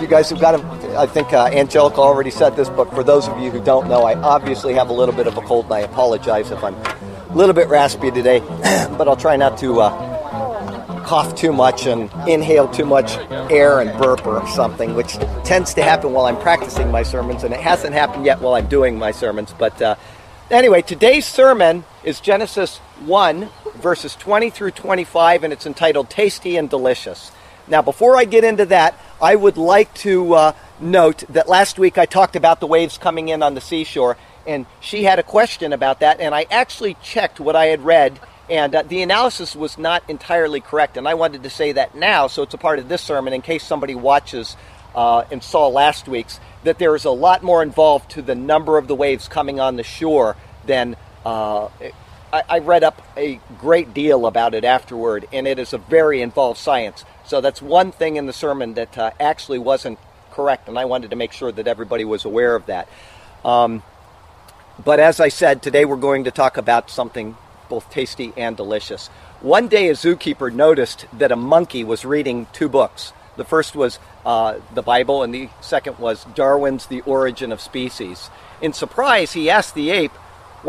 you guys have got I think uh, Angelica already said this, but for those of you who don't know, I obviously have a little bit of a cold and I apologize if I'm a little bit raspy today, but I'll try not to uh, cough too much and inhale too much air and burp or something, which tends to happen while I'm practicing my sermons, and it hasn't happened yet while I'm doing my sermons. But uh, anyway, today's sermon is Genesis 1, verses 20 through 25, and it's entitled Tasty and Delicious. Now, before I get into that, I would like to uh, note that last week I talked about the waves coming in on the seashore, and she had a question about that, and I actually checked what I had read, and uh, the analysis was not entirely correct, and I wanted to say that now, so it's a part of this sermon in case somebody watches uh, and saw last week's, that there is a lot more involved to the number of the waves coming on the shore than uh, I, I read up a great deal about it afterward, and it is a very involved science. So that's one thing in the sermon that uh, actually wasn't correct, and I wanted to make sure that everybody was aware of that. Um, but as I said, today we're going to talk about something both tasty and delicious. One day, a zookeeper noticed that a monkey was reading two books. The first was uh, the Bible, and the second was Darwin's The Origin of Species. In surprise, he asked the ape,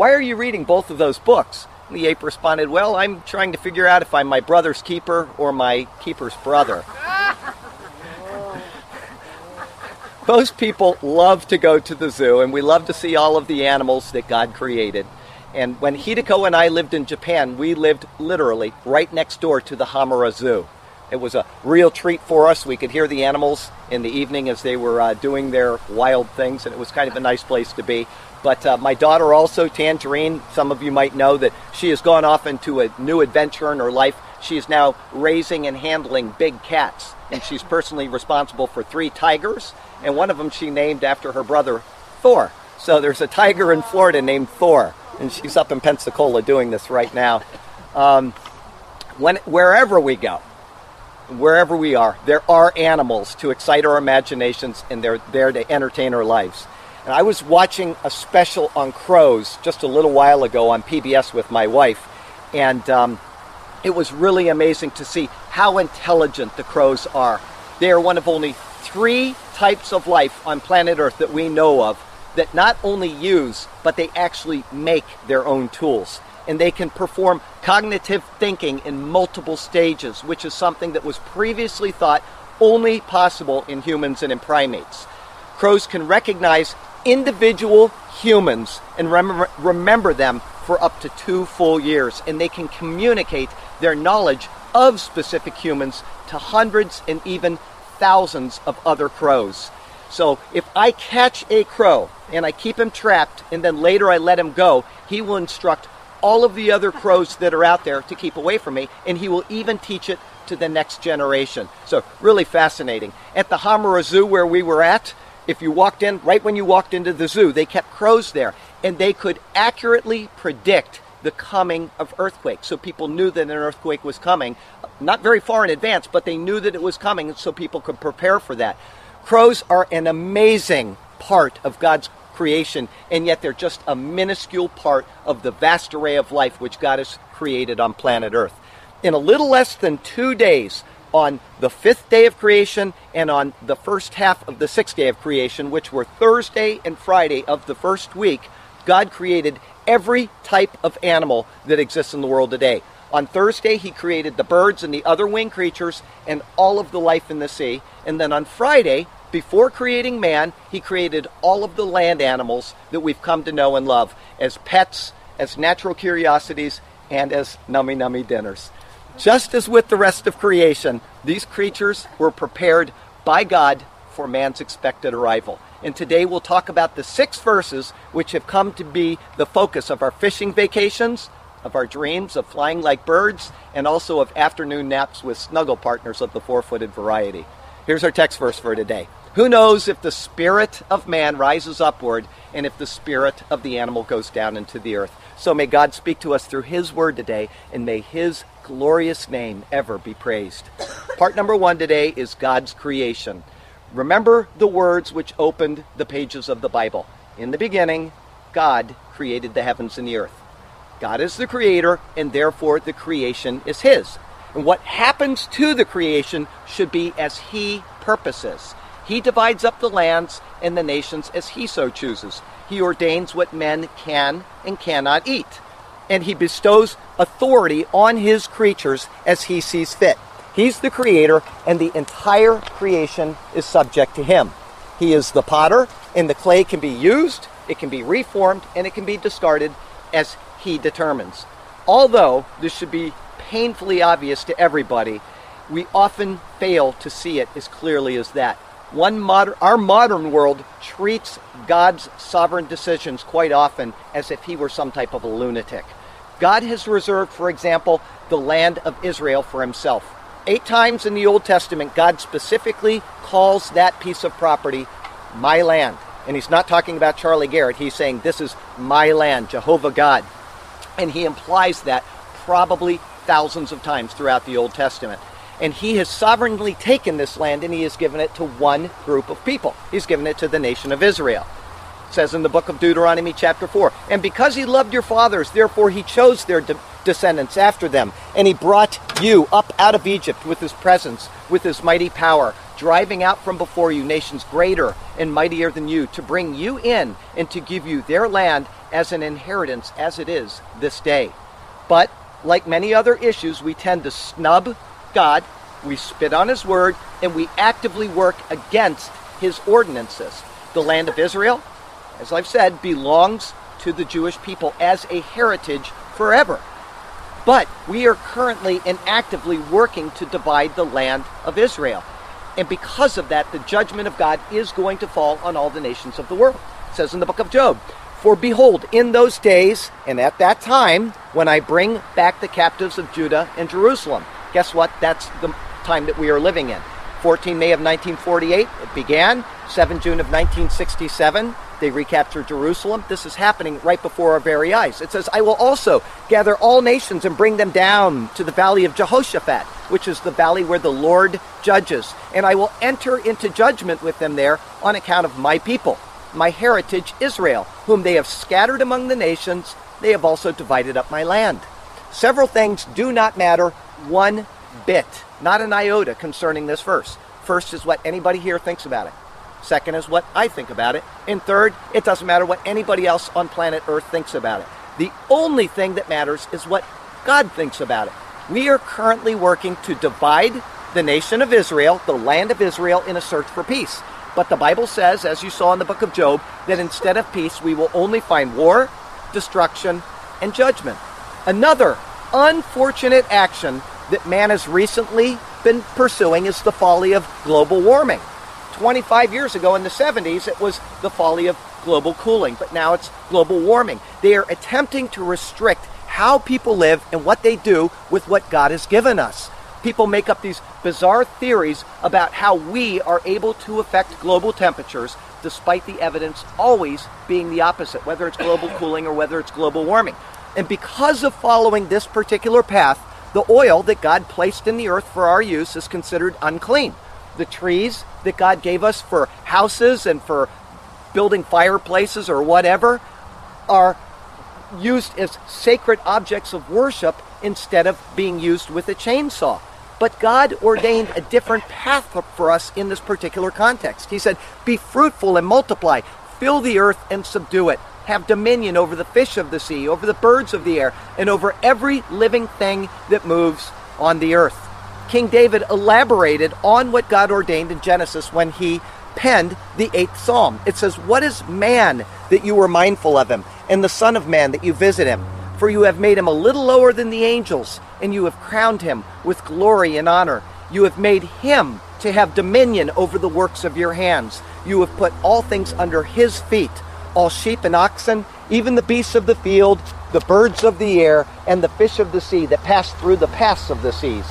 Why are you reading both of those books? And the ape responded, Well, I'm trying to figure out if I'm my brother's keeper or my keeper's brother. Most people love to go to the zoo, and we love to see all of the animals that God created. And when Hideko and I lived in Japan, we lived literally right next door to the Hamura Zoo. It was a real treat for us. We could hear the animals in the evening as they were uh, doing their wild things, and it was kind of a nice place to be. But uh, my daughter also, Tangerine, some of you might know that she has gone off into a new adventure in her life. She is now raising and handling big cats, and she's personally responsible for three tigers, and one of them she named after her brother, Thor. So there's a tiger in Florida named Thor, and she's up in Pensacola doing this right now. Um, when, wherever we go, wherever we are, there are animals to excite our imaginations, and they're there to entertain our lives. And I was watching a special on crows just a little while ago on PBS with my wife, and um, it was really amazing to see how intelligent the crows are. They are one of only three types of life on planet Earth that we know of that not only use, but they actually make their own tools. And they can perform cognitive thinking in multiple stages, which is something that was previously thought only possible in humans and in primates. Crows can recognize individual humans and rem- remember them for up to two full years, and they can communicate their knowledge of specific humans to hundreds and even thousands of other crows. So if I catch a crow and I keep him trapped and then later I let him go, he will instruct all of the other crows that are out there to keep away from me, and he will even teach it to the next generation. So, really fascinating. At the Hamura Zoo, where we were at, if you walked in, right when you walked into the zoo, they kept crows there, and they could accurately predict the coming of earthquakes. So people knew that an earthquake was coming, not very far in advance, but they knew that it was coming, so people could prepare for that. Crows are an amazing part of God's creation, and yet they're just a minuscule part of the vast array of life which God has created on planet Earth. In a little less than two days, on the fifth day of creation and on the first half of the sixth day of creation, which were Thursday and Friday of the first week, God created every type of animal that exists in the world today. On Thursday, he created the birds and the other winged creatures and all of the life in the sea. And then on Friday, before creating man, he created all of the land animals that we've come to know and love as pets, as natural curiosities, and as nummy nummy dinners. Just as with the rest of creation, these creatures were prepared by God for man's expected arrival. And today we'll talk about the six verses which have come to be the focus of our fishing vacations, of our dreams of flying like birds, and also of afternoon naps with snuggle partners of the four footed variety. Here's our text verse for today. Who knows if the spirit of man rises upward and if the spirit of the animal goes down into the earth? So may God speak to us through His word today, and may His glorious name ever be praised. Part number one today is God's creation. Remember the words which opened the pages of the Bible. In the beginning, God created the heavens and the earth. God is the creator, and therefore the creation is His. And what happens to the creation should be as He purposes. He divides up the lands and the nations as He so chooses. He ordains what men can and cannot eat. And He bestows authority on His creatures as He sees fit. He's the creator, and the entire creation is subject to Him. He is the potter, and the clay can be used, it can be reformed, and it can be discarded as He determines. Although this should be painfully obvious to everybody, we often fail to see it as clearly as that. One modern, our modern world treats God's sovereign decisions quite often as if he were some type of a lunatic. God has reserved, for example, the land of Israel for himself. Eight times in the Old Testament, God specifically calls that piece of property my land. And he's not talking about Charlie Garrett. He's saying, This is my land, Jehovah God. And he implies that probably thousands of times throughout the Old Testament. And he has sovereignly taken this land and he has given it to one group of people. He's given it to the nation of Israel. Says in the book of Deuteronomy, chapter 4 And because he loved your fathers, therefore he chose their de- descendants after them. And he brought you up out of Egypt with his presence, with his mighty power, driving out from before you nations greater and mightier than you, to bring you in and to give you their land as an inheritance as it is this day. But like many other issues, we tend to snub God, we spit on his word, and we actively work against his ordinances. The land of Israel, as I've said, belongs to the Jewish people as a heritage forever. But we are currently and actively working to divide the land of Israel. And because of that, the judgment of God is going to fall on all the nations of the world. It says in the book of Joel, For behold, in those days and at that time, when I bring back the captives of Judah and Jerusalem. Guess what? That's the time that we are living in. 14 May of 1948, it began. 7 June of 1967, they recaptured Jerusalem. This is happening right before our very eyes. It says, I will also gather all nations and bring them down to the valley of Jehoshaphat, which is the valley where the Lord judges. And I will enter into judgment with them there on account of my people, my heritage Israel, whom they have scattered among the nations. They have also divided up my land. Several things do not matter one bit, not an iota concerning this verse. First is what anybody here thinks about it. Second is what I think about it. And third, it doesn't matter what anybody else on planet Earth thinks about it. The only thing that matters is what God thinks about it. We are currently working to divide the nation of Israel, the land of Israel, in a search for peace. But the Bible says, as you saw in the book of Joel, that instead of peace, we will only find war, destruction, and judgment. Another unfortunate action that man has recently been pursuing is the folly of global warming. 25 years ago in the 70s, it was the folly of global cooling, but now it's global warming. They are attempting to restrict how people live and what they do with what God has given us. People make up these bizarre theories about how we are able to affect global temperatures, despite the evidence always being the opposite, whether it's global cooling or whether it's global warming. And because of following this particular path, the oil that God placed in the earth for our use is considered unclean. The trees that God gave us for houses and for building fireplaces or whatever are used as sacred objects of worship instead of being used with a chainsaw. But God ordained a different path for us in this particular context. He said, Be fruitful and multiply, fill the earth and subdue it have dominion over the fish of the sea, over the birds of the air, and over every living thing that moves on the earth. King David elaborated on what God ordained in Genesis when he penned the eighth psalm. It says, What is man that you were mindful of him, and the Son of Man that you visit him? For you have made him a little lower than the angels, and you have crowned him with glory and honor. You have made him to have dominion over the works of your hands. You have put all things under his feet all sheep and oxen, even the beasts of the field, the birds of the air, and the fish of the sea that pass through the paths of the seas.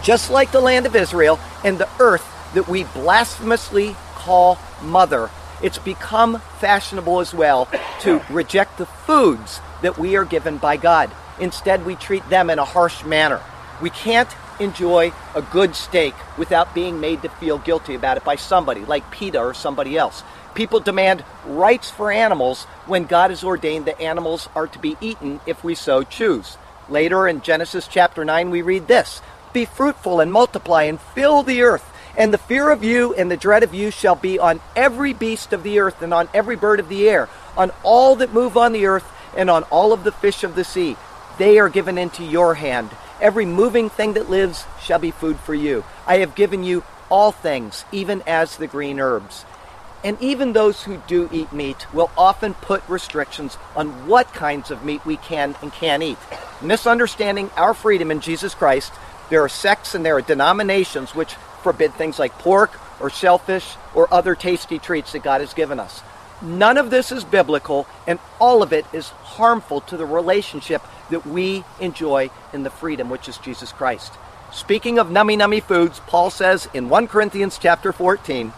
Just like the land of Israel and the earth that we blasphemously call mother, it's become fashionable as well to reject the foods that we are given by God. Instead, we treat them in a harsh manner. We can't enjoy a good steak without being made to feel guilty about it by somebody, like PETA or somebody else. People demand rights for animals when God has ordained that animals are to be eaten if we so choose. Later in Genesis chapter 9, we read this Be fruitful and multiply and fill the earth. And the fear of you and the dread of you shall be on every beast of the earth and on every bird of the air, on all that move on the earth and on all of the fish of the sea. They are given into your hand. Every moving thing that lives shall be food for you. I have given you all things, even as the green herbs. And even those who do eat meat will often put restrictions on what kinds of meat we can and can't eat. Misunderstanding our freedom in Jesus Christ, there are sects and there are denominations which forbid things like pork or shellfish or other tasty treats that God has given us. None of this is biblical, and all of it is harmful to the relationship that we enjoy in the freedom which is Jesus Christ. Speaking of nummy nummy foods, Paul says in 1 Corinthians chapter 14,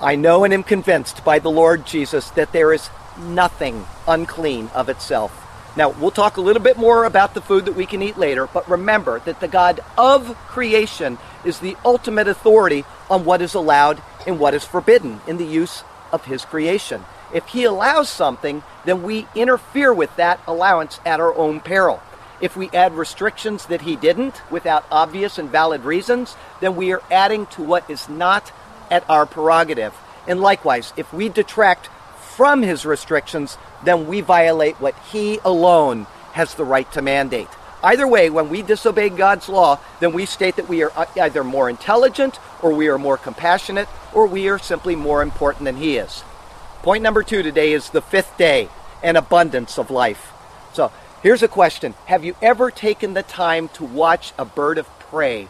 I know and am convinced by the Lord Jesus that there is nothing unclean of itself. Now, we'll talk a little bit more about the food that we can eat later, but remember that the God of creation is the ultimate authority on what is allowed and what is forbidden in the use of his creation. If he allows something, then we interfere with that allowance at our own peril. If we add restrictions that he didn't without obvious and valid reasons, then we are adding to what is not at our prerogative. And likewise, if we detract from his restrictions, then we violate what he alone has the right to mandate. Either way, when we disobey God's law, then we state that we are either more intelligent, or we are more compassionate, or we are simply more important than he is. Point number two today is the fifth day, an abundance of life. So here's a question Have you ever taken the time to watch a bird of prey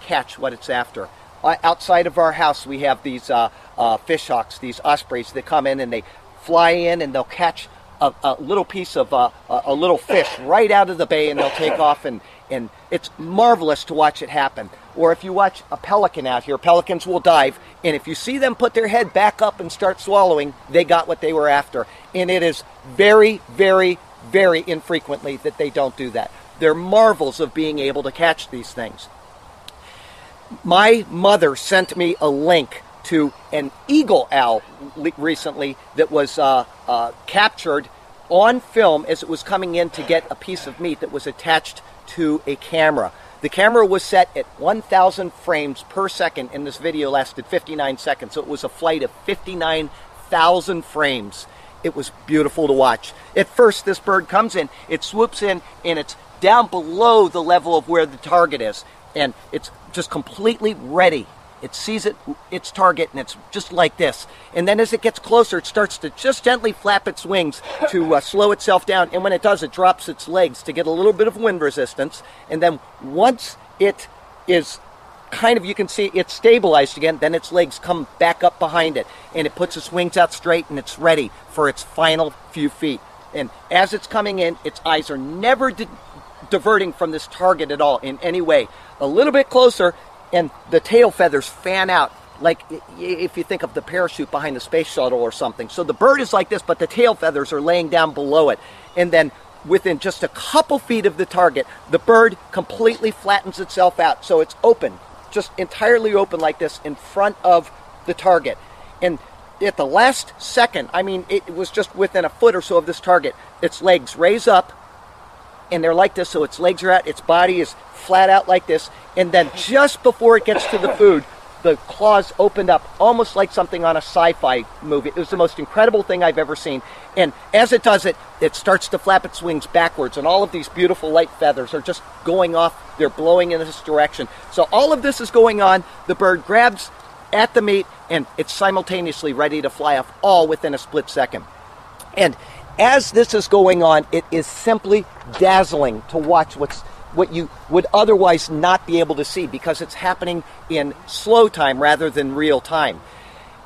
catch what it's after? Uh, outside of our house, we have these uh, uh, fish hawks, these ospreys that come in and they fly in and they'll catch a, a little piece of uh, a little fish right out of the bay and they'll take off and, and it's marvelous to watch it happen. Or if you watch a pelican out here, pelicans will dive, and if you see them put their head back up and start swallowing, they got what they were after. And it is very, very, very infrequently that they don't do that. They're marvels of being able to catch these things. My mother sent me a link to an eagle owl recently that was uh, uh, captured on film as it was coming in to get a piece of meat that was attached to a camera. The camera was set at 1,000 frames per second, and this video lasted 59 seconds. So it was a flight of 59,000 frames. It was beautiful to watch. At first, this bird comes in, it swoops in, and it's down below the level of where the target is. And it's just completely ready it sees it, its target, and it's just like this. And then as it gets closer, it starts to just gently flap its wings to uh, slow itself down. And when it does, it drops its legs to get a little bit of wind resistance. And then once it is kind of, you can see it's stabilized again, then its legs come back up behind it. And it puts its wings out straight and it's ready for its final few feet. And as it's coming in, its eyes are never di- diverting from this target at all in any way. A little bit closer, and the tail feathers fan out like if you think of the parachute behind the space shuttle or something. So the bird is like this, but the tail feathers are laying down below it. And then within just a couple feet of the target, the bird completely flattens itself out. So it's open, just entirely open like this in front of the target. And at the last second, I mean, it was just within a foot or so of this target, its legs raise up and they're like this, so its legs are out, its body is flat out like this, and then just before it gets to the food, the claws opened up almost like something on a sci-fi movie. It was the most incredible thing I've ever seen. And as it does it, it starts to flap its wings backwards, and all of these beautiful light feathers are just going off. They're blowing in this direction. So all of this is going on. The bird grabs at the meat, and it's simultaneously ready to fly off, all within a split second. And as this is going on, it is simply dazzling to watch what's what you would otherwise not be able to see because it's happening in slow time rather than real time.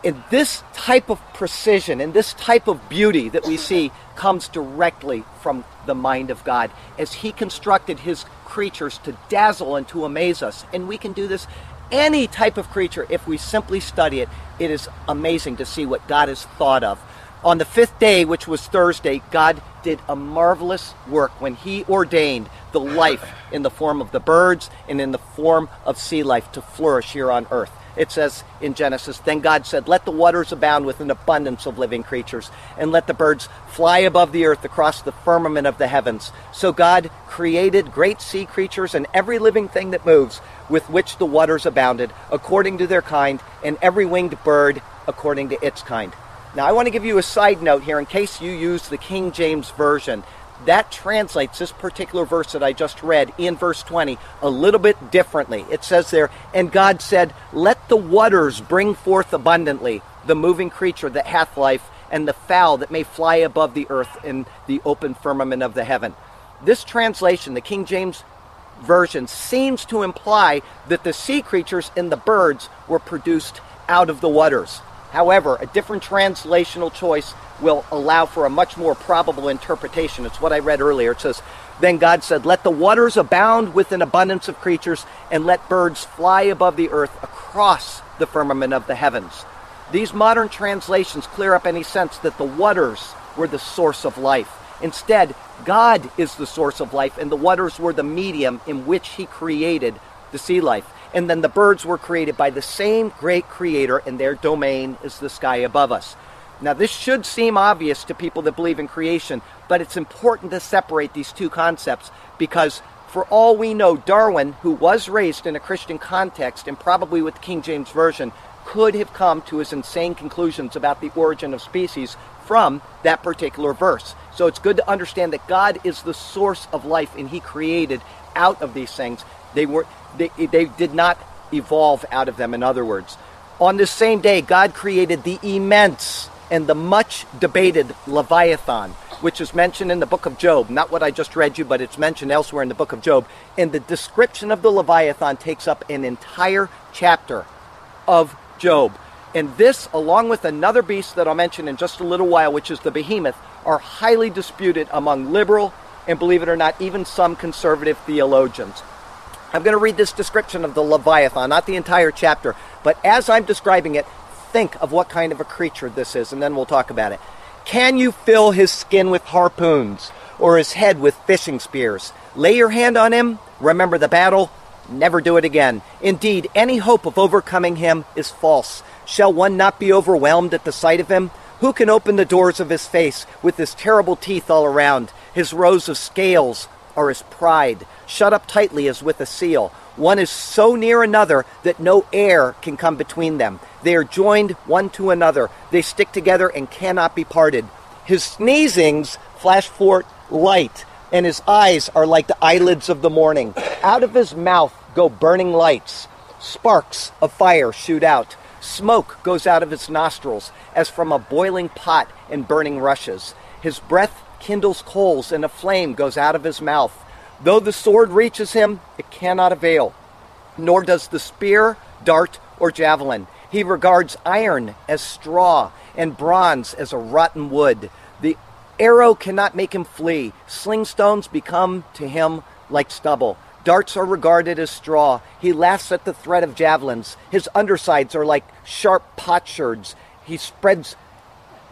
And this type of precision and this type of beauty that we see comes directly from the mind of God as He constructed His creatures to dazzle and to amaze us. And we can do this any type of creature if we simply study it. It is amazing to see what God has thought of. On the fifth day, which was Thursday, God did a marvelous work when He ordained the life in the form of the birds and in the form of sea life to flourish here on earth. it says in Genesis, Then God said, Let the waters abound with an abundance of living creatures, and let the birds fly above the earth across the firmament of the heavens. So God created great sea creatures and every living thing that moves, with which the waters abounded, according to their kind, and every winged bird according to its kind. Now, I want to give you a side note here in case you use the King James Version that translates this particular verse that I just read in verse 20 a little bit differently. It says there, And God said, Let the waters bring forth abundantly the moving creature that hath life, and the fowl that may fly above the earth in the open firmament of the heaven. This translation, the King James Version, seems to imply that the sea creatures and the birds were produced out of the waters. However, a different translational choice will allow for a much more probable interpretation. It's what I read earlier. It says, Then God said, Let the waters abound with an abundance of creatures, and let birds fly above the earth across the firmament of the heavens. These modern translations clear up any sense that the waters were the source of life. Instead, God is the source of life, and the waters were the medium in which He created the sea life. And then the birds were created by the same great creator, and their domain is the sky above us. Now, this should seem obvious to people that believe in creation, but it's important to separate these two concepts because, for all we know, Darwin, who was raised in a Christian context and probably with the King James Version, could have come to his insane conclusions about the origin of species from that particular verse. So it's good to understand that God is the source of life and he created out of these things. They were they, they did not evolve out of them in other words. On this same day God created the immense and the much debated Leviathan, which is mentioned in the book of Job. Not what I just read you, but it's mentioned elsewhere in the book of Job. And the description of the Leviathan takes up an entire chapter of Job. And this, along with another beast that I'll mention in just a little while, which is the behemoth, are highly disputed among liberal and, believe it or not, even some conservative theologians. I'm going to read this description of the Leviathan, not the entire chapter, but as I'm describing it, think of what kind of a creature this is, and then we'll talk about it. Can you fill his skin with harpoons or his head with fishing spears? Lay your hand on him, remember the battle, never do it again. Indeed, any hope of overcoming him is false. Shall one not be overwhelmed at the sight of him? Who can open the doors of his face with his terrible teeth all around? His rows of scales are his pride, shut up tightly as with a seal. One is so near another that no air can come between them. They are joined one to another. They stick together and cannot be parted. His sneezings flash forth light, and his eyes are like the eyelids of the morning. Out of his mouth go burning lights. Sparks of fire shoot out. Smoke goes out of his nostrils as from a boiling pot and burning rushes. His breath kindles coals, and a flame goes out of his mouth. Though the sword reaches him, it cannot avail, nor does the spear, dart, or javelin. He regards iron as straw and bronze as a rotten wood. The arrow cannot make him flee. Sling stones become to him like stubble. Darts are regarded as straw. He laughs at the threat of javelins. His undersides are like sharp potsherds. He spreads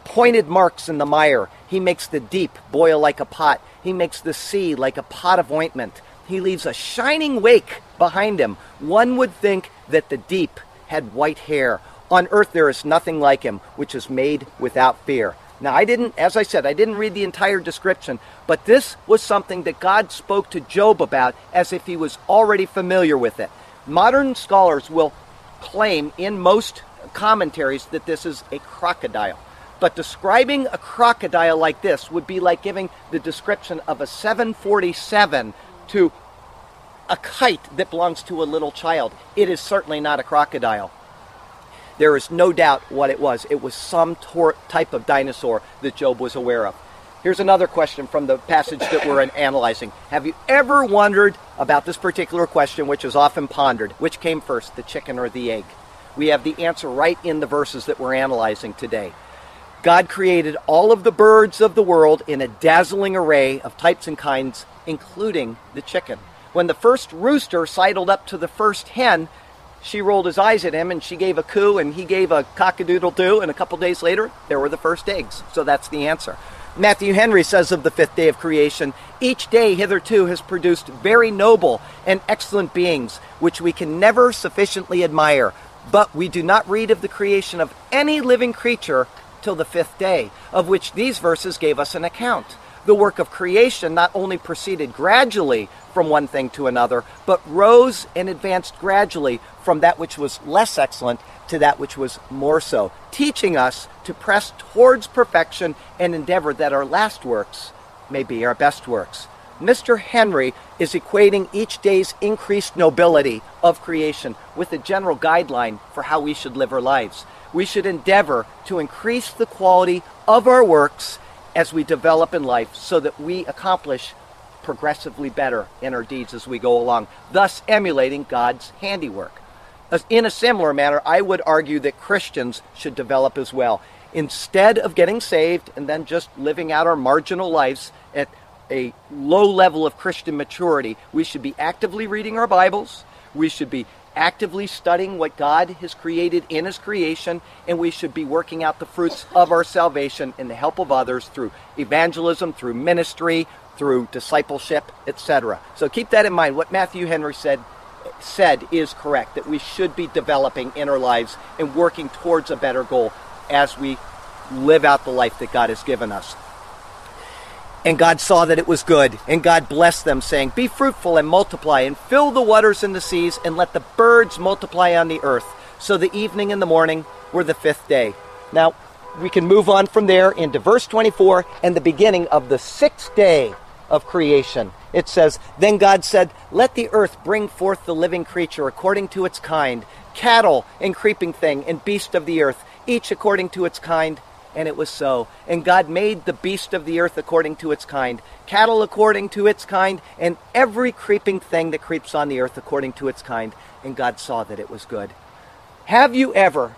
pointed marks in the mire. He makes the deep boil like a pot. He makes the sea like a pot of ointment. He leaves a shining wake behind him. One would think that the deep had white hair. On earth there is nothing like him, which is made without fear. Now, I didn't, as I said, I didn't read the entire description, but this was something that God spoke to Job about as if he was already familiar with it. Modern scholars will claim in most commentaries that this is a crocodile. But describing a crocodile like this would be like giving the description of a 747 to a kite that belongs to a little child. It is certainly not a crocodile. There is no doubt what it was. It was some tor- type of dinosaur that Job was aware of. Here's another question from the passage that we're analyzing. Have you ever wondered about this particular question, which is often pondered? Which came first, the chicken or the egg? We have the answer right in the verses that we're analyzing today. God created all of the birds of the world in a dazzling array of types and kinds, including the chicken. When the first rooster sidled up to the first hen, she rolled his eyes at him and she gave a coo and he gave a cockadoodle doo, and a couple days later, there were the first eggs. So that's the answer. Matthew Henry says of the fifth day of creation, each day hitherto has produced very noble and excellent beings, which we can never sufficiently admire. But we do not read of the creation of any living creature till the fifth day, of which these verses gave us an account. The work of creation not only proceeded gradually from one thing to another, but rose and advanced gradually from that which was less excellent to that which was more so, teaching us to press towards perfection and endeavor that our last works may be our best works. Mr. Henry is equating each day's increased nobility of creation with a general guideline for how we should live our lives. We should endeavor to increase the quality of our works as we develop in life so that we accomplish progressively better in our deeds as we go along, thus emulating God's handiwork. In a similar manner, I would argue that Christians should develop as well. Instead of getting saved and then just living out our marginal lives at a low level of Christian maturity, we should be actively reading our Bibles. We should be actively studying what God has created in His creation, and we should be working out the fruits of our salvation in the help of others through evangelism, through ministry, through discipleship, etc. So keep that in mind. What Matthew Henry said said is correct that we should be developing in our lives and working towards a better goal as we live out the life that God has given us. And God saw that it was good, and God blessed them, saying, Be fruitful and multiply, and fill the waters and the seas, and let the birds multiply on the earth. So the evening and the morning were the fifth day. Now, we can move on from there into verse 24 and the beginning of the sixth day of creation. It says, Then God said, Let the earth bring forth the living creature according to its kind, cattle and creeping thing, and beast of the earth, each according to its kind and it was so. And God made the beast of the earth according to its kind, cattle according to its kind, and every creeping thing that creeps on the earth according to its kind. And God saw that it was good. Have you ever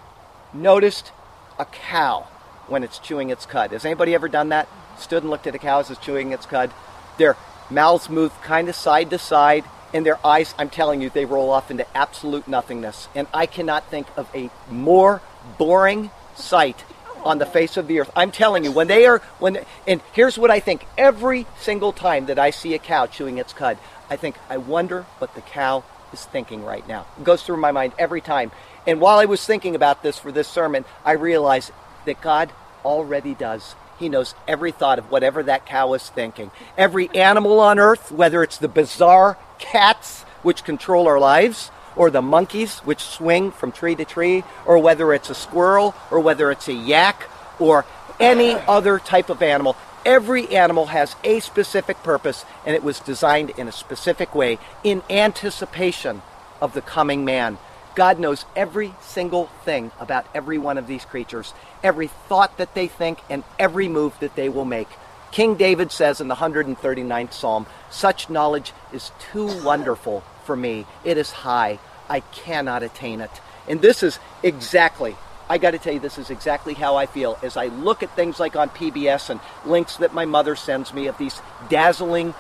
noticed a cow when it's chewing its cud? Has anybody ever done that? Stood and looked at a cow as it's chewing its cud? Their mouths move kind of side to side, and their eyes, I'm telling you, they roll off into absolute nothingness. And I cannot think of a more boring sight on the face of the earth. I'm telling you, when they are, when, and here's what I think every single time that I see a cow chewing its cud, I think, I wonder what the cow is thinking right now. It goes through my mind every time. And while I was thinking about this for this sermon, I realized that God already does. He knows every thought of whatever that cow is thinking. Every animal on earth, whether it's the bizarre cats which control our lives, or the monkeys which swing from tree to tree, or whether it's a squirrel, or whether it's a yak, or any other type of animal. Every animal has a specific purpose, and it was designed in a specific way in anticipation of the coming man. God knows every single thing about every one of these creatures, every thought that they think, and every move that they will make. King David says in the 139th Psalm, Such knowledge is too wonderful for me. It is high. I cannot attain it. And this is exactly, I got to tell you, this is exactly how I feel as I look at things like on PBS and links that my mother sends me of these dazzling,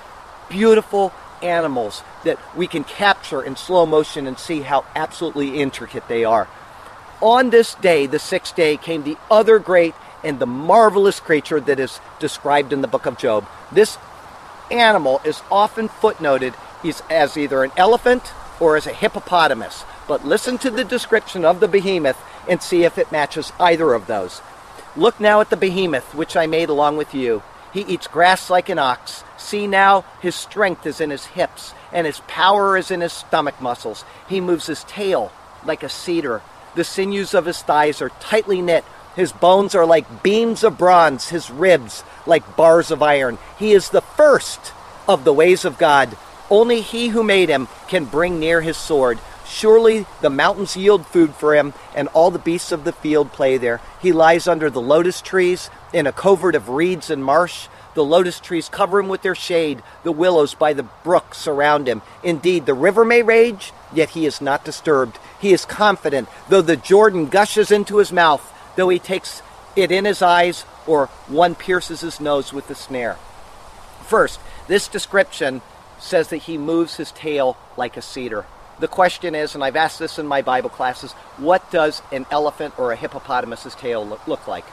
beautiful animals that we can capture in slow motion and see how absolutely intricate they are. On this day, the sixth day, came the other great and the marvelous creature that is described in the book of Job. This animal is often footnoted as either an elephant or as a hippopotamus. But listen to the description of the behemoth and see if it matches either of those. Look now at the behemoth, which I made along with you. He eats grass like an ox. See now, his strength is in his hips, and his power is in his stomach muscles. He moves his tail like a cedar. The sinews of his thighs are tightly knit. His bones are like beams of bronze, his ribs like bars of iron. He is the first of the ways of God. Only he who made him can bring near his sword. Surely the mountains yield food for him, and all the beasts of the field play there. He lies under the lotus trees in a covert of reeds and marsh. The lotus trees cover him with their shade. The willows by the brook surround him. Indeed, the river may rage, yet he is not disturbed. He is confident, though the Jordan gushes into his mouth, though he takes it in his eyes, or one pierces his nose with the snare. First, this description says that he moves his tail like a cedar. The question is, and I've asked this in my Bible classes, what does an elephant or a hippopotamus's tail look, look like?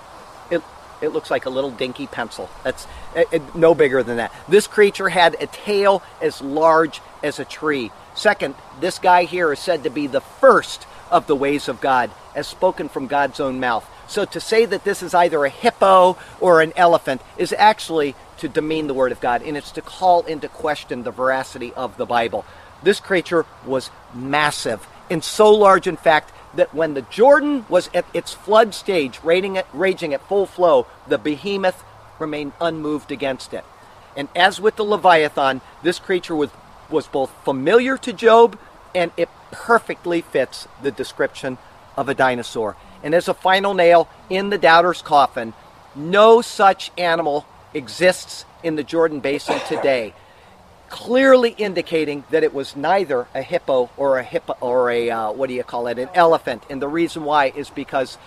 It, it looks like a little dinky pencil. That's it, it, no bigger than that. This creature had a tail as large as a tree. Second, this guy here is said to be the first of the ways of God as spoken from God's own mouth. So to say that this is either a hippo or an elephant is actually to demean the Word of God, and it's to call into question the veracity of the Bible. This creature was massive, and so large, in fact, that when the Jordan was at its flood stage, raging at, raging at full flow, the behemoth remained unmoved against it. And as with the Leviathan, this creature was, was both familiar to Job and it perfectly fits the description of a dinosaur. And as a final nail in the doubter's coffin, no such animal exists in the Jordan Basin today, clearly indicating that it was neither a hippo or a hippo or a uh, what do you call it, an elephant. And the reason why is because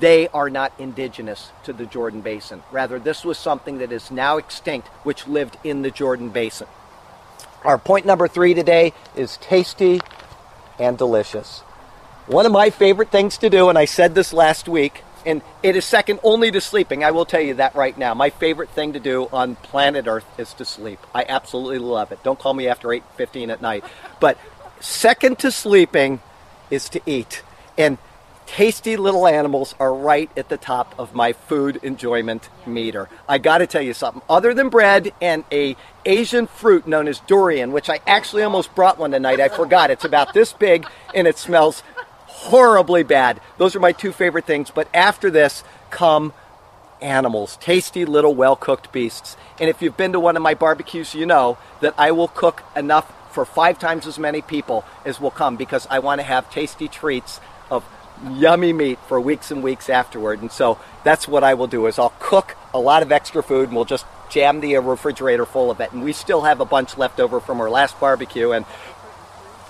they are not indigenous to the Jordan Basin. Rather, this was something that is now extinct, which lived in the Jordan Basin. Our point number three today is tasty and delicious. One of my favorite things to do, and I said this last week, and it is second only to sleeping. I will tell you that right now. My favorite thing to do on planet Earth is to sleep. I absolutely love it. Don't call me after 8:15 at night. But second to sleeping is to eat. And tasty little animals are right at the top of my food enjoyment meter. I got to tell you something. Other than bread and a Asian fruit known as durian, which I actually almost brought one tonight. I forgot. It's about this big and it smells horribly bad. Those are my two favorite things. But after this come animals, tasty little well cooked beasts. And if you've been to one of my barbecues, you know that I will cook enough for five times as many people as will come because I want to have tasty treats of yummy meat for weeks and weeks afterward. And so that's what I will do is I'll cook a lot of extra food and we'll just jam the refrigerator full of it. And we still have a bunch left over from our last barbecue and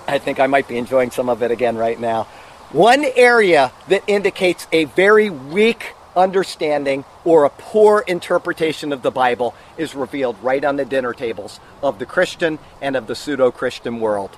I think I might be enjoying some of it again right now. One area that indicates a very weak understanding or a poor interpretation of the Bible is revealed right on the dinner tables of the Christian and of the pseudo Christian world.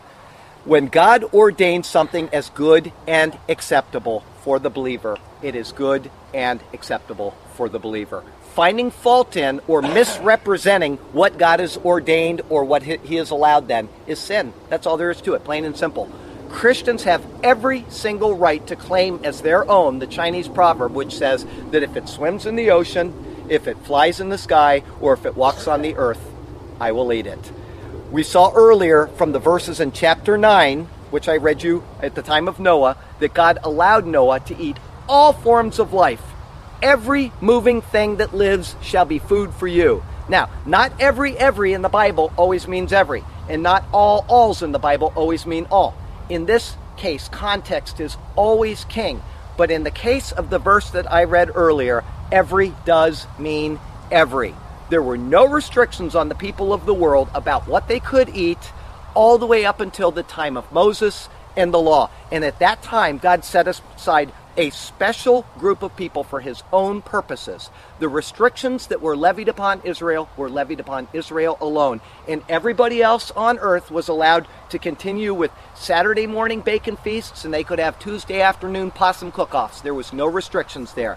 When God ordains something as good and acceptable for the believer, it is good and acceptable for the believer. Finding fault in or misrepresenting what God has ordained or what He has allowed then is sin. That's all there is to it, plain and simple. Christians have every single right to claim as their own the Chinese proverb, which says that if it swims in the ocean, if it flies in the sky, or if it walks on the earth, I will eat it. We saw earlier from the verses in chapter 9, which I read you at the time of Noah, that God allowed Noah to eat all forms of life. Every moving thing that lives shall be food for you. Now, not every every in the Bible always means every, and not all alls in the Bible always mean all in this case, context is always king. But in the case of the verse that I read earlier, every does mean every. There were no restrictions on the people of the world about what they could eat all the way up until the time of Moses and the law. And at that time, God set aside a special group of people for his own purposes. The restrictions that were levied upon Israel were levied upon Israel alone. And everybody else on earth was allowed to continue with Saturday morning bacon feasts, and they could have Tuesday afternoon possum cook offs. There was no restrictions there.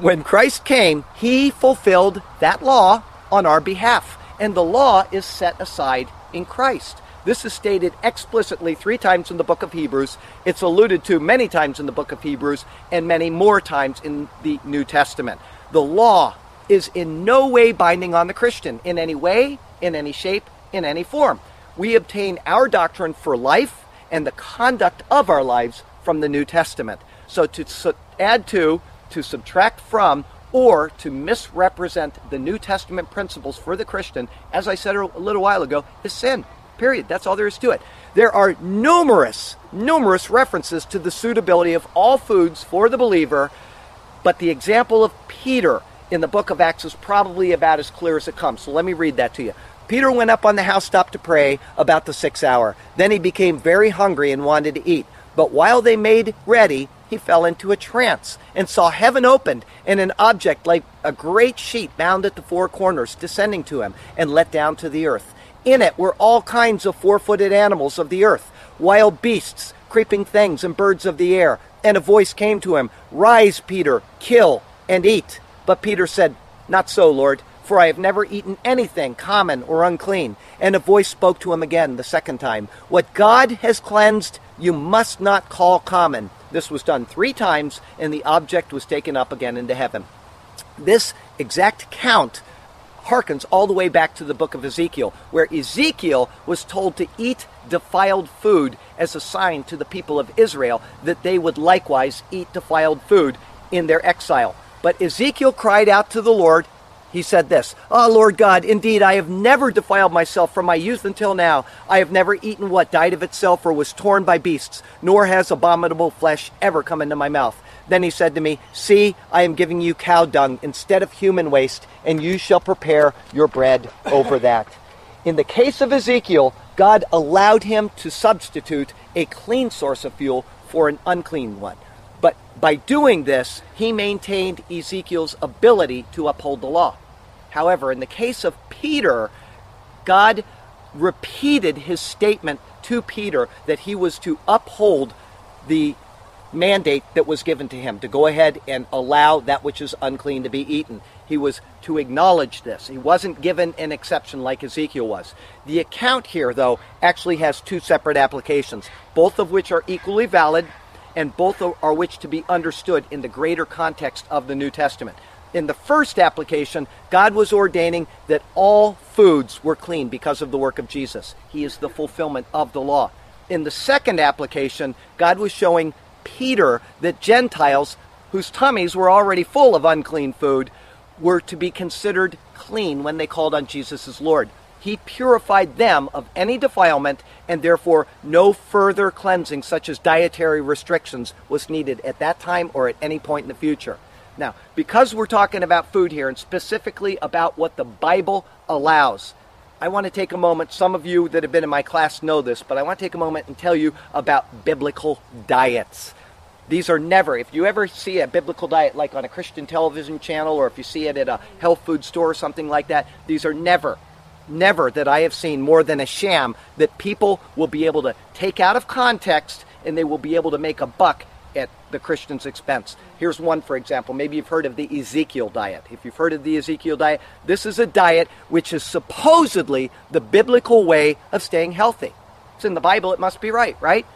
When Christ came, he fulfilled that law on our behalf. And the law is set aside in Christ. This is stated explicitly three times in the book of Hebrews. It's alluded to many times in the book of Hebrews and many more times in the New Testament. The law is in no way binding on the Christian in any way, in any shape, in any form. We obtain our doctrine for life and the conduct of our lives from the New Testament. So to su- add to, to subtract from, or to misrepresent the New Testament principles for the Christian, as I said a little while ago, is sin. Period. That's all there is to it. There are numerous, numerous references to the suitability of all foods for the believer, but the example of Peter in the book of Acts is probably about as clear as it comes. So let me read that to you. Peter went up on the housetop to pray about the sixth hour. Then he became very hungry and wanted to eat. But while they made ready, he fell into a trance and saw heaven opened and an object like a great sheet bound at the four corners descending to him and let down to the earth. In it were all kinds of four footed animals of the earth, wild beasts, creeping things, and birds of the air. And a voice came to him, Rise, Peter, kill and eat. But Peter said, Not so, Lord, for I have never eaten anything common or unclean. And a voice spoke to him again the second time What God has cleansed, you must not call common. This was done three times, and the object was taken up again into heaven. This exact count harkens all the way back to the book of Ezekiel, where Ezekiel was told to eat defiled food as a sign to the people of Israel that they would likewise eat defiled food in their exile. But Ezekiel cried out to the Lord. He said this, Ah, oh, Lord God, indeed I have never defiled myself from my youth until now. I have never eaten what died of itself or was torn by beasts, nor has abominable flesh ever come into my mouth. Then he said to me, See, I am giving you cow dung instead of human waste, and you shall prepare your bread over that. In the case of Ezekiel, God allowed him to substitute a clean source of fuel for an unclean one. But by doing this, he maintained Ezekiel's ability to uphold the law. However, in the case of Peter, God repeated his statement to Peter that he was to uphold the mandate that was given to him to go ahead and allow that which is unclean to be eaten. He was to acknowledge this. He wasn't given an exception like Ezekiel was. The account here, though, actually has two separate applications, both of which are equally valid and both are which to be understood in the greater context of the New Testament. In the first application, God was ordaining that all foods were clean because of the work of Jesus. He is the fulfillment of the law. In the second application, God was showing Peter that Gentiles, whose tummies were already full of unclean food, were to be considered clean when they called on Jesus as Lord. He purified them of any defilement, and therefore no further cleansing, such as dietary restrictions, was needed at that time or at any point in the future. Now, because we're talking about food here and specifically about what the Bible allows, I want to take a moment. Some of you that have been in my class know this, but I want to take a moment and tell you about biblical diets. These are never, if you ever see a biblical diet like on a Christian television channel or if you see it at a health food store or something like that, these are never, never that I have seen more than a sham that people will be able to take out of context and they will be able to make a buck at the Christian's expense. Here's one, for example. Maybe you've heard of the Ezekiel diet. If you've heard of the Ezekiel diet, this is a diet which is supposedly the biblical way of staying healthy. It's in the Bible, it must be right, right?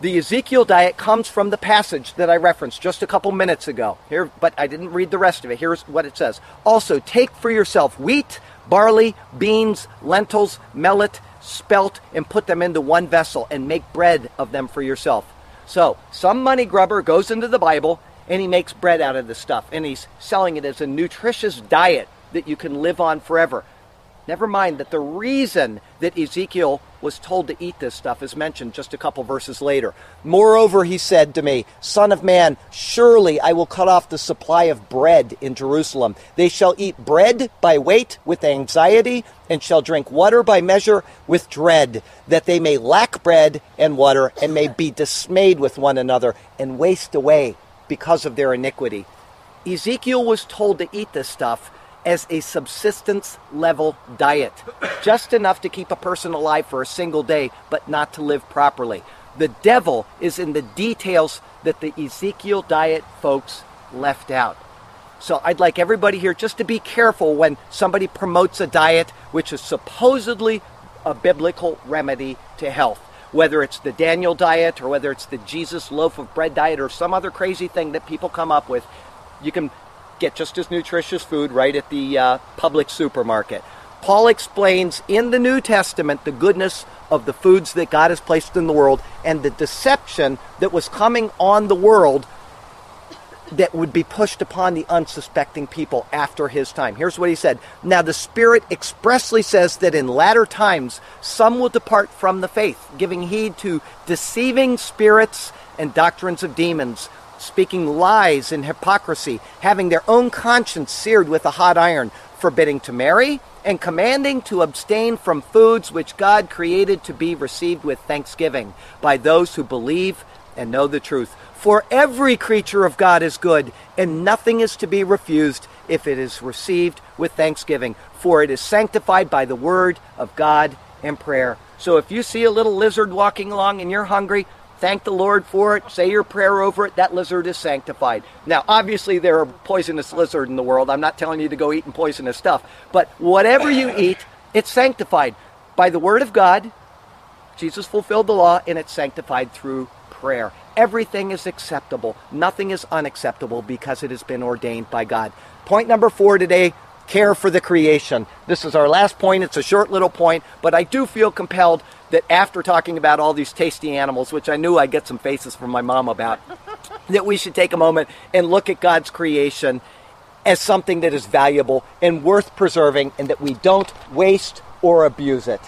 The Ezekiel diet comes from the passage that I referenced just a couple minutes ago. Here, but I didn't read the rest of it. Here's what it says. Also, take for yourself wheat, barley, beans, lentils, millet, spelt, and put them into one vessel and make bread of them for yourself. So, some money grubber goes into the Bible and he makes bread out of the stuff and he's selling it as a nutritious diet that you can live on forever. Never mind that the reason that Ezekiel was told to eat this stuff is mentioned just a couple verses later. Moreover, he said to me, Son of man, surely I will cut off the supply of bread in Jerusalem. They shall eat bread by weight with anxiety, and shall drink water by measure with dread, that they may lack bread and water, and may be dismayed with one another, and waste away because of their iniquity. Ezekiel was told to eat this stuff as a subsistence level diet, just enough to keep a person alive for a single day, but not to live properly. The devil is in the details that the Ezekiel diet folks left out. So I'd like everybody here just to be careful when somebody promotes a diet which is supposedly a biblical remedy to health. Whether it's the Daniel diet or whether it's the Jesus loaf of bread diet or some other crazy thing that people come up with, you can get just as nutritious food right at the uh, public supermarket. Paul explains in the New Testament the goodness of the foods that God has placed in the world and the deception that was coming on the world that would be pushed upon the unsuspecting people after his time. Here's what he said Now, the Spirit expressly says that in latter times some will depart from the faith, giving heed to deceiving spirits and doctrines of demons speaking lies and hypocrisy, having their own conscience seared with a hot iron, forbidding to marry, and commanding to abstain from foods which God created to be received with thanksgiving by those who believe and know the truth. For every creature of God is good, and nothing is to be refused if it is received with thanksgiving, for it is sanctified by the word of God and prayer. So if you see a little lizard walking along and you're hungry, thank the Lord for it, say your prayer over it, that lizard is sanctified. Now, obviously, there are poisonous lizards in the world. I'm not telling you to go eating poisonous stuff. But whatever you eat, it's sanctified by the Word of God. Jesus fulfilled the law, and it's sanctified through prayer. Everything is acceptable. Nothing is unacceptable because it has been ordained by God. Point number four today care for the creation. This is our last point. It's a short little point, but I do feel compelled that after talking about all these tasty animals, which I knew I'd get some faces from my mom about, that we should take a moment and look at God's creation as something that is valuable and worth preserving and that we don't waste or abuse it.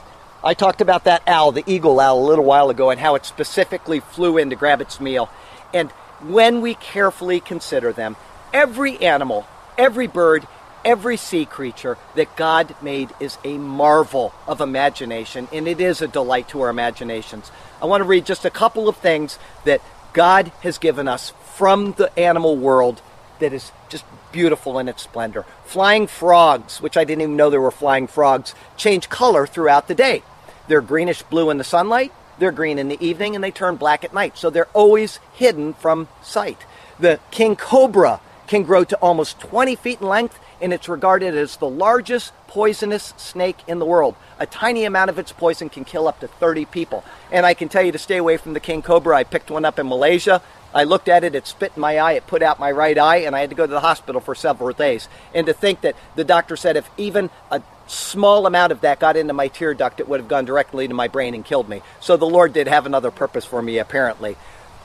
I talked about that owl, the eagle owl, a little while ago, and how it specifically flew in to grab its meal. And when we carefully consider them, every animal, every bird, every sea creature that God made is a marvel of imagination, and it is a delight to our imaginations. I want to read just a couple of things that God has given us from the animal world that is just beautiful in its splendor. Flying frogs, which I didn't even know there were flying frogs, change color throughout the day. They're greenish blue in the sunlight, they're green in the evening, and they turn black at night. So they're always hidden from sight. The king cobra can grow to almost 20 feet in length and it's regarded as the largest poisonous snake in the world. A tiny amount of its poison can kill up to 30 people. And I can tell you to stay away from the king cobra. I picked one up in Malaysia. I looked at it, it spit in my eye, it put out my right eye, and I had to go to the hospital for several days. And to think that the doctor said if even a small amount of that got into my tear duct, it would have gone directly to my brain and killed me. So the Lord did have another purpose for me, apparently.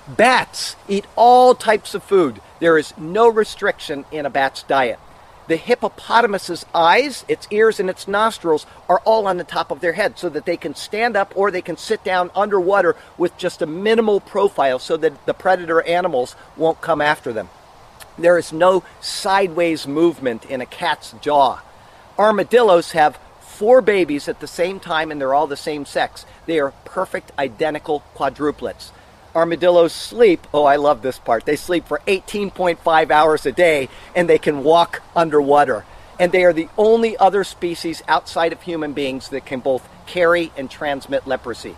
Bats eat all types of food. There is no restriction in a bat's diet. The hippopotamus's eyes, its ears, and its nostrils are all on the top of their head so that they can stand up or they can sit down underwater with just a minimal profile so that the predator animals won't come after them. There is no sideways movement in a cat's jaw. Armadillos have four babies at the same time and they're all the same sex. They are perfect identical quadruplets. Armadillos sleep, oh, I love this part. They sleep for 18.5 hours a day and they can walk underwater. And they are the only other species outside of human beings that can both carry and transmit leprosy.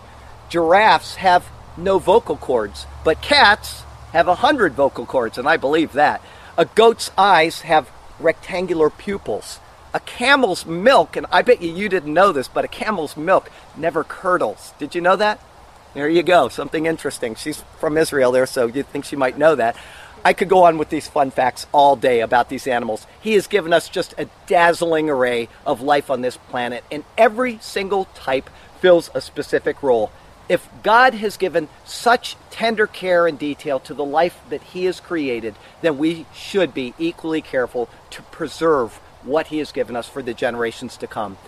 Giraffes have no vocal cords, but cats have a hundred vocal cords, and I believe that. A goat's eyes have rectangular pupils. A camel's milk, and I bet you you didn't know this, but a camel's milk never curdles. Did you know that? There you go, something interesting. She's from Israel there, so you'd think she might know that. I could go on with these fun facts all day about these animals. He has given us just a dazzling array of life on this planet, and every single type fills a specific role. If God has given such tender care and detail to the life that He has created, then we should be equally careful to preserve what He has given us for the generations to come.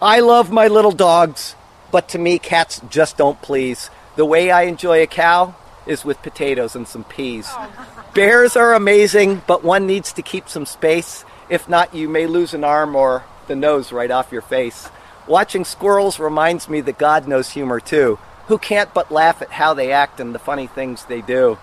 I love my little dogs. But to me, cats just don't please. The way I enjoy a cow is with potatoes and some peas. Oh. Bears are amazing, but one needs to keep some space. If not, you may lose an arm or the nose right off your face. Watching squirrels reminds me that God knows humor too. Who can't but laugh at how they act and the funny things they do?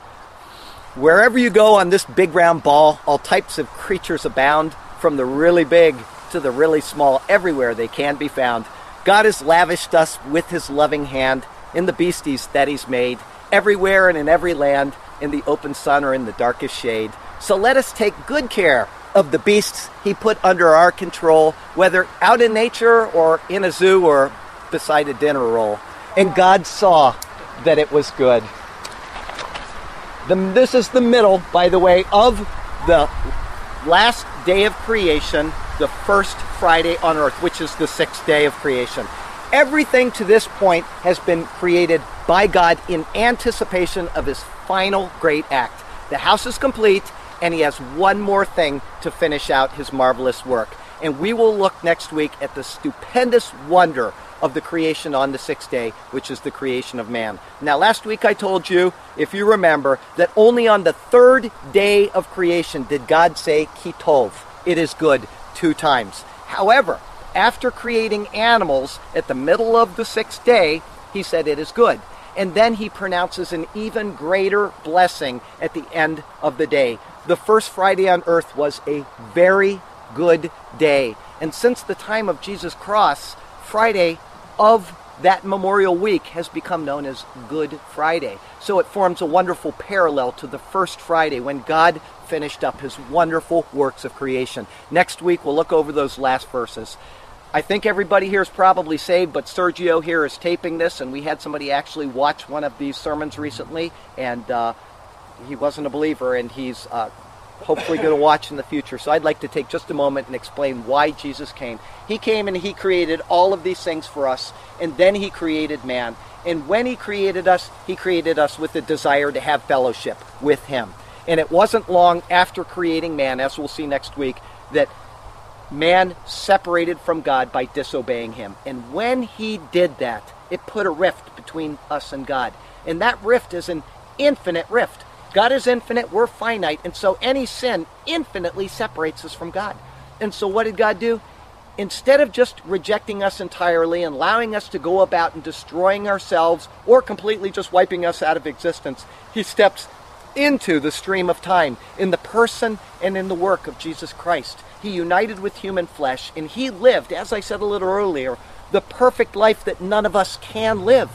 Wherever you go on this big round ball, all types of creatures abound, from the really big to the really small, everywhere they can be found. God has lavished us with his loving hand in the beasties that he's made, everywhere and in every land, in the open sun or in the darkest shade. So let us take good care of the beasts he put under our control, whether out in nature or in a zoo or beside a dinner roll. And God saw that it was good. The, this is the middle, by the way, of the last day of creation, the first Friday on earth, which is the sixth day of creation. Everything to this point has been created by God in anticipation of his final great act. The house is complete, and he has one more thing to finish out his marvelous work. And we will look next week at the stupendous wonder of the creation on the sixth day, which is the creation of man. Now, last week I told you, if you remember, that only on the third day of creation did God say, Kitov, it is good, two times. However, after creating animals at the middle of the sixth day, he said it is good. And then he pronounces an even greater blessing at the end of the day. The first Friday on earth was a very good day. And since the time of Jesus' cross, Friday of that Memorial Week has become known as Good Friday. So it forms a wonderful parallel to the first Friday when God finished up his wonderful works of creation. Next week, we'll look over those last verses. I think everybody here is probably saved, but Sergio here is taping this, and we had somebody actually watch one of these sermons recently, and uh, he wasn't a believer, and he's uh, hopefully going to watch in the future. So I'd like to take just a moment and explain why Jesus came. He came and he created all of these things for us, and then he created man. And when he created us, he created us with a desire to have fellowship with him. And it wasn't long after creating man, as we'll see next week, that man separated from God by disobeying him. And when he did that, it put a rift between us and God. And that rift is an infinite rift. God is infinite, we're finite, and so any sin infinitely separates us from God. And so what did God do? Instead of just rejecting us entirely and allowing us to go about and destroying ourselves or completely just wiping us out of existence, he steps into the stream of time in the person and in the work of Jesus Christ. He united with human flesh and he lived, as I said a little earlier, the perfect life that none of us can live.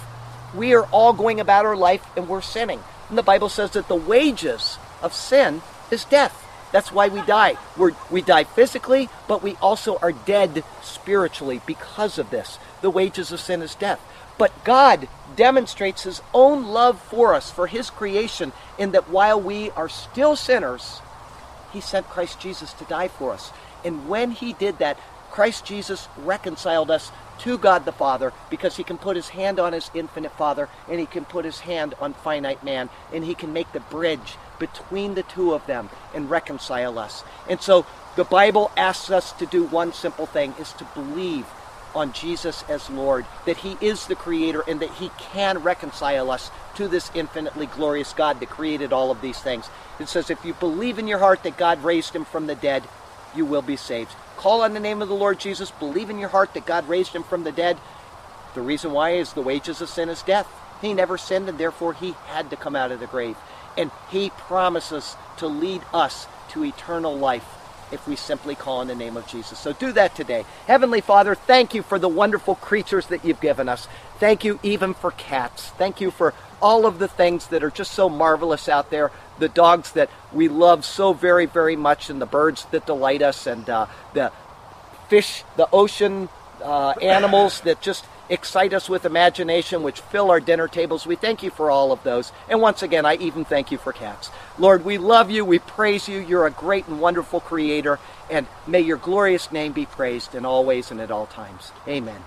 We are all going about our life and we're sinning. And the Bible says that the wages of sin is death. That's why we die. We're, we die physically, but we also are dead spiritually because of this. The wages of sin is death. But God demonstrates his own love for us, for his creation, in that while we are still sinners, he sent Christ Jesus to die for us. And when he did that, Christ Jesus reconciled us to God the Father because he can put his hand on his infinite Father and he can put his hand on finite man and he can make the bridge between the two of them and reconcile us. And so the Bible asks us to do one simple thing is to believe on Jesus as Lord, that he is the creator and that he can reconcile us to this infinitely glorious God that created all of these things. It says if you believe in your heart that God raised him from the dead, you will be saved. Call on the name of the Lord Jesus. Believe in your heart that God raised him from the dead. The reason why is the wages of sin is death. He never sinned, and therefore he had to come out of the grave. And he promises to lead us to eternal life if we simply call on the name of Jesus. So do that today. Heavenly Father, thank you for the wonderful creatures that you've given us. Thank you even for cats. Thank you for all of the things that are just so marvelous out there. The dogs that we love so very, very much, and the birds that delight us, and uh, the fish, the ocean uh, animals that just excite us with imagination, which fill our dinner tables. We thank you for all of those. And once again, I even thank you for cats. Lord, we love you. We praise you. You're a great and wonderful creator. And may your glorious name be praised in all ways and at all times. Amen.